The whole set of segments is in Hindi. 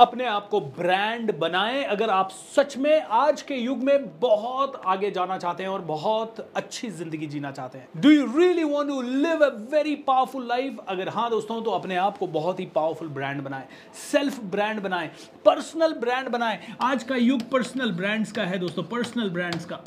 अपने आप को ब्रांड बनाएँ। अगर आप सच में आज के युग में बहुत आगे जाना चाहते हैं और बहुत अच्छी ज़िंदगी जीना चाहते हैं। Do you really want to live a very powerful life अगर हाँ दोस्तों तो अपने आप को बहुत ही पावरफुल ब्रांड बनाएँ। सेल्फ ब्रांड बनाएँ। पर्सनल ब्रांड बनाएँ। आज का युग पर्सनल ब्रांड्स का है दोस्तों पर्सनल ब्रांड्स का।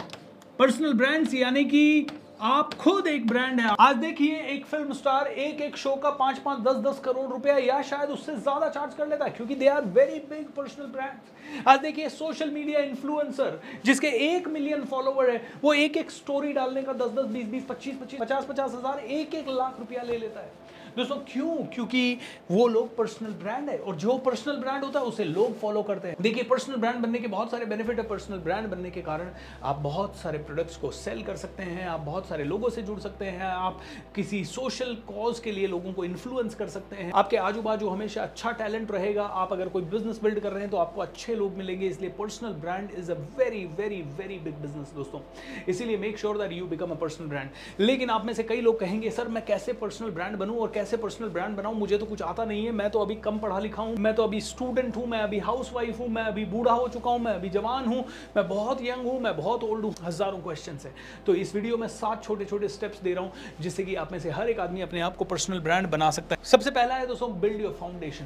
पर्सनल ब्रांड्स यानी कि आप खुद एक ब्रांड है। आज देखिए, एक फ़िल्म स्टार एक एक शो का पाँच पाँच, दस दस करोड़ रुपया या शायद उससे ज़्यादा चार्ज कर लेता है, क्योंकि they are very big personal brand आज देखिए सोशल मीडिया इन्फ्लुएंसर जिसके एक मिलियन फॉलोवर है, वो एक एक स्टोरी डालने का दस दस, बीस बीस, पच्चीस पच्चीस, पचास पचास हज़ार, एक एक लाख रुपया ले लेता है। दोस्तों, क्यों? क्योंकि वो लोग पर्सनल ब्रांड है और जो पर्सनल ब्रांड होता है, उसे लोग फॉलो करते हैं। देखिए पर्सनल ब्रांड बनने के बहुत सारे बेनिफिट है। पर्सनल ब्रांड बनने के कारण आप बहुत सारे प्रोडक्ट्स को सेल कर सकते हैं, आप बहुत सारे लोगों से जुड़ सकते हैं, आप किसी सोशल कॉज के लिए लोगों को इन्फ्लुएंस कर सकते हैं। आपके आजू बाजू हमेशा अच्छा टैलेंट रहेगा। आप अगर कोई बिज़नेस बिल्ड कर रहे हैं तो आपको अच्छे लोग मिलेंगे। इसलिए personal brand is a very very very big business दोस्तों। इसीलिए make sure that you become a personal brand लेकिन आप में से कई लोग कहेंगे, सर, मैं कैसे पर्सनल ब्रांड बनूं और कैसे पर्सनल ब्रांड बनाऊँ, मुझे तो कुछ आता नहीं है। मैं तो अभी कम पढ़ा लिखा हूँ। मैं तो अभी स्टूडेंट हूँ, मैं अभी हाउस वाइफ हूँ, मैं अभी बूढ़ा हो चुका हूँ, मैं अभी जवान हूँ, मैं बहुत यंग हूँ, मैं बहुत ओल्ड हूँ। हज़ारों क्वेश्चन है। तो इस वीडियो में सात छोटे छोटे स्टेप्स दे रहा हूँ, जिससे कि आप में से हर एक आदमी अपने आप को पर्सनल ब्रांड बना सकता है। सबसे पहला है दोस्तों build your foundation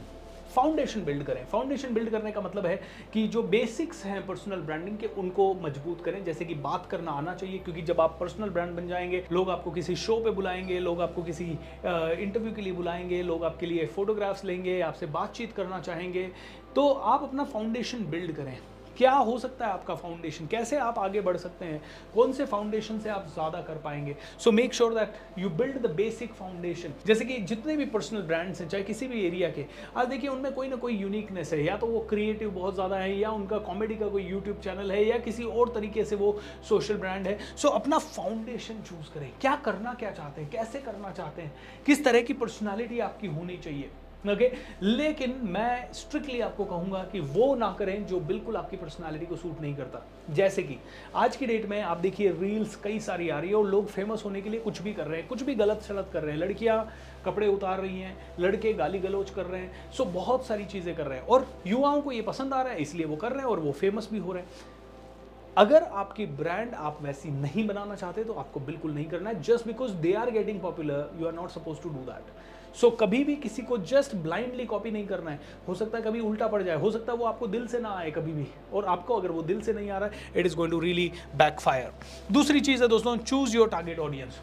foundation build करें। फाउंडेशन बिल्ड करने का मतलब है कि जो बेसिक्स हैं पर्सनल ब्रांडिंग के, उनको मज़बूत करें। जैसे कि बात करना आना चाहिए, क्योंकि जब आप पर्सनल ब्रांड बन जाएँगे, लोग आपको किसी शो पे बुलाएँगे, लोग आपको किसी इंटरव्यू के लिए बुलाएँगे, लोग आपके लिए फोटोग्राफ्स लेंगे, आपसे बातचीत करना चाहेंगे तो आप अपना फाउंडेशन बिल्ड करें। क्या हो सकता है आपका फाउंडेशन कैसे आप आगे बढ़ सकते हैं? कौन से फाउंडेशन से आप ज़्यादा कर पाएँगे? So make sure that you build the basic foundation जैसे कि जितने भी पर्सनल ब्रांड्स हैं चाहे किसी भी एरिया के आज देखिए उनमें कोई ना कोई यूनिकनेस है। या तो वो क्रिएटिव बहुत ज़्यादा है या उनका कॉमेडी का कोई यूट्यूब चैनल है या किसी और तरीके से वो सोशल ब्रांड है। सो so, अपना फाउंडेशन चूज़ करें। क्या करना क्या चाहते हैं? कैसे करना चाहते हैं? किस तरह की पर्सनैलिटी आपकी होनी चाहिए? ओके लेकिन मैं स्ट्रिक्टली आपको कहूँगा कि वो ना करें जो बिल्कुल आपकी पर्सनालिटी को सूट नहीं करता। जैसे कि, आज की डेट में आप देखिए रील्स कई सारी आ रही है और लोग फ़ेमस होने के लिए कुछ भी कर रहे हैं, कुछ भी गलत सलत कर रहे हैं। लड़कियाँ कपड़े उतार रही हैं, लड़के गाली गलोच कर रहे हैं सो बहुत सारी चीज़ें कर रहे हैं और युवाओं को ये पसंद आ रहा है, इसलिए वो कर रहे हैं और वो फ़ेमस भी हो रहे हैं। अगर आपकी ब्रांड आप वैसी नहीं बनाना चाहते तो आपको बिल्कुल नहीं करना है। Just because they are getting popular you are not suppose to do that so so, कभी भी किसी को जस्ट ब्लाइंडली कॉपी नहीं करना है। हो सकता है कभी उल्टा पड़ जाए हो सकता है वो आपको दिल से ना आए कभी भी। और आपको अगर वो दिल से नहीं आ रहा है it is going to really backfire दूसरी चीज़ है दोस्तों चूज़ योर टारगेट ऑडियंस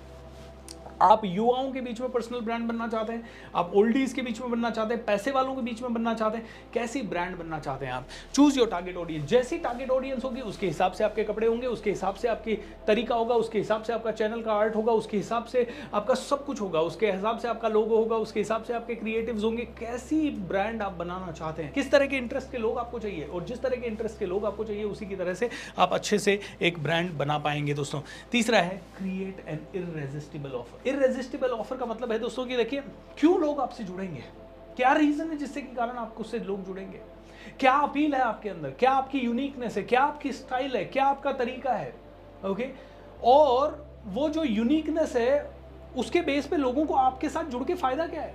आप युवाओं के बीच में पर्सनल ब्रांड बनना चाहते हैं, आप ओल्डीज के बीच में बनना चाहते हैं, पैसे वालों के बीच में बनना चाहते हैं, कैसी ब्रांड बनना चाहते हैं आप? चूज़ योर टारगेट ऑडियंस जैसी टारगेट ऑडियंस होगी, उसके हिसाब से आपके कपड़े होंगे, उसके हिसाब से आपकी तरीका होगा, उसके हिसाब से आपका चैनल का आर्ट होगा, उसके हिसाब से आपका सब कुछ होगा, उसके हिसाब से आपका लोगो होगा, उसके हिसाब से आपके क्रिएटिव होंगे। कैसी ब्रांड आप बनाना चाहते हैं? किस तरह के इंटरेस्ट के लोग आपको चाहिए? और जिस तरह के इंटरेस्ट के लोग आपको चाहिए, उसी की तरह से आप अच्छे से एक ब्रांड बना पाएँगे दोस्तों। तीसरा है create an irresistible offer irresistible offer का मतलब है दोस्तों कि देखिए, क्यों लोग आपसे जुड़ेंगे? क्या रीजन है जिससे के कारण आपको उससे लोग जुड़ेंगे? क्या अपील है आपके अंदर? क्या आपकी यूनिकनेस है? क्या आपकी स्टाइल है? क्या आपका तरीका है? ओके और वो जो यूनिकनेस है, उसके बेस पे लोगों को आपके साथ जुड़ के फ़ायदा क्या है?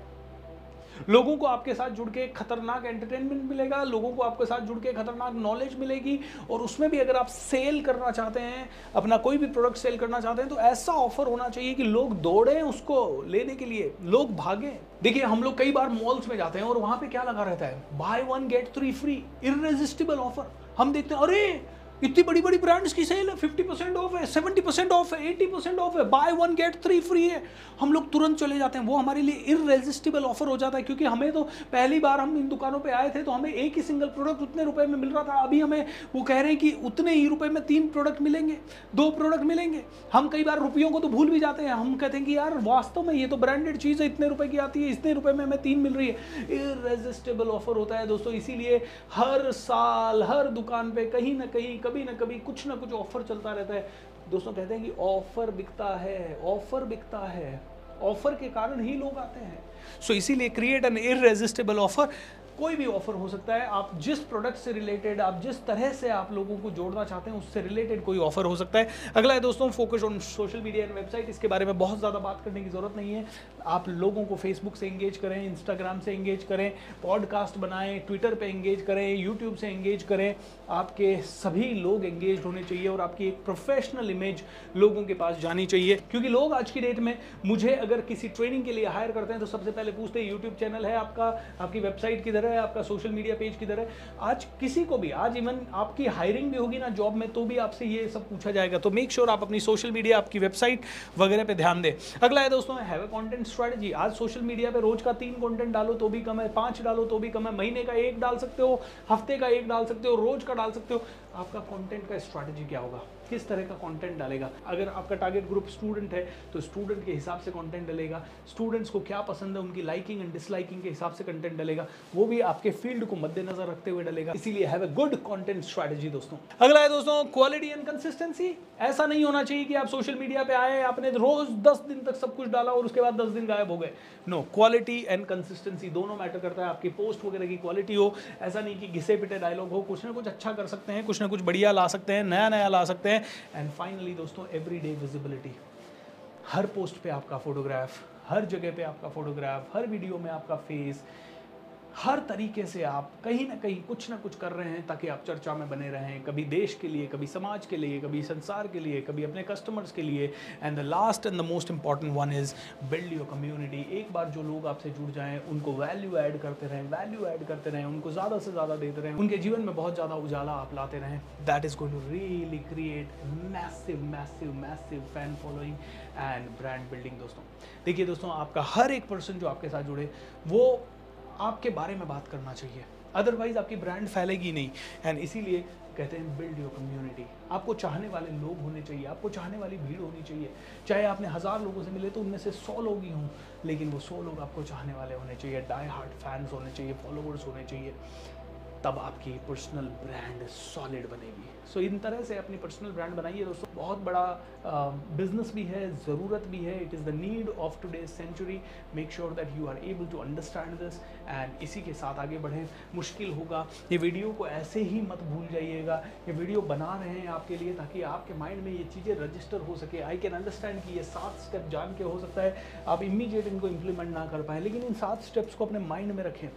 लोगों को आपके साथ जुड़ के खतरनाक एंटरटेनमेंट मिलेगा, लोगों को आपके साथ जुड़ के खतरनाक नॉलेज मिलेगी, और उसमें भी अगर आप सेल करना चाहते हैं, अपना कोई भी प्रोडक्ट सेल करना चाहते हैं तो ऐसा ऑफ़र होना चाहिए कि लोग दौड़े उसको लेने के लिए, लोग भागे। देखिए, हम लोग कई बार मॉल्स में जाते हैं और वहाँ पे क्या लगा रहता है? Buy one get three free irresistible offer हम देखते हैं, अरे इतनी बड़ी बड़ी ब्रांड्स की सेल है फिफ्टी परसेंट ऑफ़ है सेवेंटी परसेंट ऑफ़ है एटी परसेंट ऑफ़ है buy one get three free है। हम लोग तुरंत चले जाते हैं। वो हमारे लिए इरेजिस्टिबल ऑफ़र हो जाता है, क्योंकि हमें तो पहली बार हम इन दुकानों पे आए थे तो हमें एक ही सिंगल प्रोडक्ट उतने रुपए में मिल रहा था। अभी हमें वो कह रहे हैं कि उतने ही रुपए में तीन प्रोडक्ट मिलेंगे, दो प्रोडक्ट मिलेंगे। हम कई बार रुपयों को तो भूल भी जाते हैं। हम कहते हैं कि यार, वास्तव में ये तो ब्रांडेड चीज़ है, इतने रुपए की आती है, इतने रुपए में हमें तीन मिल रही है। इरेजिस्टिबल ऑफ़र होता है दोस्तों, इसीलिए हर साल, हर दुकान पर कहीं ना कहीं कभी ना कभी कुछ ना कुछ ऑफ़र चलता रहता है। दोस्तों कहते हैं कि ऑफ़र बिकता है ऑफ़र बिकता है। ऑफ़र के कारण ही लोग आते हैं। सो so, इसीलिए क्रिएट एन इरेजिस्टेबल ऑफ़र कोई भी ऑफ़र हो सकता है। आप जिस प्रोडक्ट से रिलेटेड आप जिस तरह से आप लोगों को जोड़ना चाहते हैं, उससे रिलेटेड कोई ऑफ़र हो सकता है। अगला है दोस्तों focus on social media and website इसके बारे में बहुत ज़्यादा बात करने की ज़रूरत नहीं है। आप लोगों को फेसबुक से एंगेज करें इंस्टाग्राम से एंगेज करें पॉडकास्ट बनाएँ ट्विटर पर एंगेज करें यूट्यूब से एंगेज करें। आपके सभी लोग एंगेज होने चाहिए और आपकी एक प्रोफेशनल इमेज लोगों के पास जानी चाहिए। क्योंकि लोग आज की डेट में मुझे अगर किसी ट्रेनिंग के लिए हायर करते हैं तो सबसे पहले पूछते हैं यूट्यूब चैनल है आपका? आपकी वेबसाइट किधर आपका सोशल मीडिया पेज किधर है? आज किसी को भी, आज इवन आपकी हायरिंग भी होगी ना जॉब में तो भी आपसे ये सब पूछा जाएगा। तो मेक श्योर sure आप अपनी सोशल मीडिया आपकी वेबसाइट वगैरह पे ध्यान दें। अगला है दोस्तों हैव अ कंटेंट स्ट्रेटजी आज सोशल मीडिया पर रोज का तीन कॉन्टेंट डालो तो भी कम है। पाँच डालो तो भी कम है। महीने का एक डाल सकते हो, हफ़्ते का एक डाल सकते हो, रोज का डाल सकते हो। आपका कंटेंट का स्ट्रैटेजी क्या होगा? किस तरह का कंटेंट डालेगा? अगर आपका टारगेट ग्रुप स्टूडेंट है तो स्टूडेंट के हिसाब से कंटेंट डालेगा। स्टूडेंट्स को क्या पसंद है, उनकी लाइकिंग एंड डिसलाइकिंग के हिसाब से कंटेंट डालेगा। वो भी आपके फ़ील्ड को मद्देनजर रखते हुए डालेगा। इसीलिए have a good content strategy दोस्तों। अगला है दोस्तों क्वालिटी एंड कंसिस्टेंसी ऐसा नहीं होना चाहिए कि आप सोशल मीडिया पे आए, आपने रोज दस दिन तक सब कुछ डाला और उसके बाद दस दिन गायब हो गए। नो क्वालिटी एंड कंसिस्टेंसी दोनों मैटर करता है। आपकी पोस्ट वगैरह की क्वालिटी हो। ऐसा नहीं कि घिसे पिटे डायलॉग हो। कुछ ना कुछ अच्छा कर सकते हैं, कुछ कुछ बढ़िया ला सकते हैं, नया नया ला सकते हैं। एंड फाइनली दोस्तों एवरी डे विजिबिलिटी हर पोस्ट पे आपका फोटोग्राफ हर जगह पे आपका फोटोग्राफ हर वीडियो में आपका फेस हर तरीके से आप कहीं ना कहीं कुछ ना कुछ कर रहे हैं ताकि आप चर्चा में बने रहें, कभी देश के लिए, कभी समाज के लिए, कभी संसार के लिए, कभी अपने कस्टमर्स के लिए। And the last and the most important one is build your community एक बार जो लोग आपसे जुड़ जाएँ, उनको वैल्यू ऐड करते रहें वैल्यू ऐड करते रहें, उनको ज़्यादा से ज़्यादा देते रहें, उनके जीवन में बहुत ज़्यादा उजाला आप लाते रहें। That is going to really create massive massive massive fan following and brand building दोस्तों। देखिए दोस्तों, आपका हर एक पर्सन जो आपके साथ जुड़े, वो आपके बारे में बात करना चाहिए। अदरवाइज़ आपकी ब्रांड फैलेगी नहीं। एंड इसीलिए कहते हैं बिल्ड योर कम्युनिटी आपको चाहने वाले लोग होने चाहिए, आपको चाहने वाली भीड़ होनी चाहिए। चाहे आपने हज़ार लोगों से मिले तो उनमें से सौ लोग ही हों, लेकिन वो सौ लोग आपको चाहने वाले होने चाहिए। डाई हार्ट फैंस होने चाहिए फॉलोवर्स होने चाहिए। तब आपकी पर्सनल ब्रांड सॉलिड बनेगी। सो so, इन तरह से अपनी पर्सनल ब्रांड बनाइए दोस्तों। बहुत बड़ा बिज़नेस uh, भी है ज़रूरत भी है। It is the need of today century make sure that you are able to understand this and इसी के साथ आगे बढ़ें। मुश्किल होगा। ये वीडियो को ऐसे ही मत भूल जाइएगा। ये वीडियो बना रहे हैं आपके लिए ताकि आपके माइंड में ये चीज़ें रजिस्टर हो सके। आई कैन अंडरस्टैंड कि ये सात स्टेप जान के हो सकता है। आप इमीडिएट इनको इम्प्लीमेंट ना कर पाए। लेकिन इन सात स्टेप्स को अपने माइंड में रखें।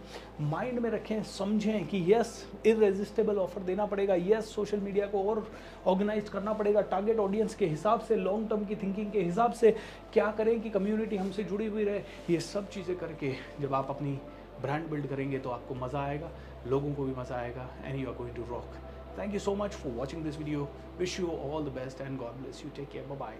माइंड में रखें समझें कि यस इरेजिस्टेबल ऑफ़र देना पड़ेगा। यस सोशल मीडिया को और ऑर्गेनाइज करना पड़ेगा। टारगेट ऑडियंस के हिसाब से लॉन्ग टर्म की थिंकिंग के हिसाब से क्या करें कि कम्युनिटी हमसे जुड़ी हुई रहे, ये सब चीज़ें करके जब आप अपनी ब्रांड बिल्ड करेंगे तो आपको मज़ा आएगा, लोगों को भी मज़ा आएगा and you are going to rock thank you so much for watching this video wish you all the best and God bless you take care bye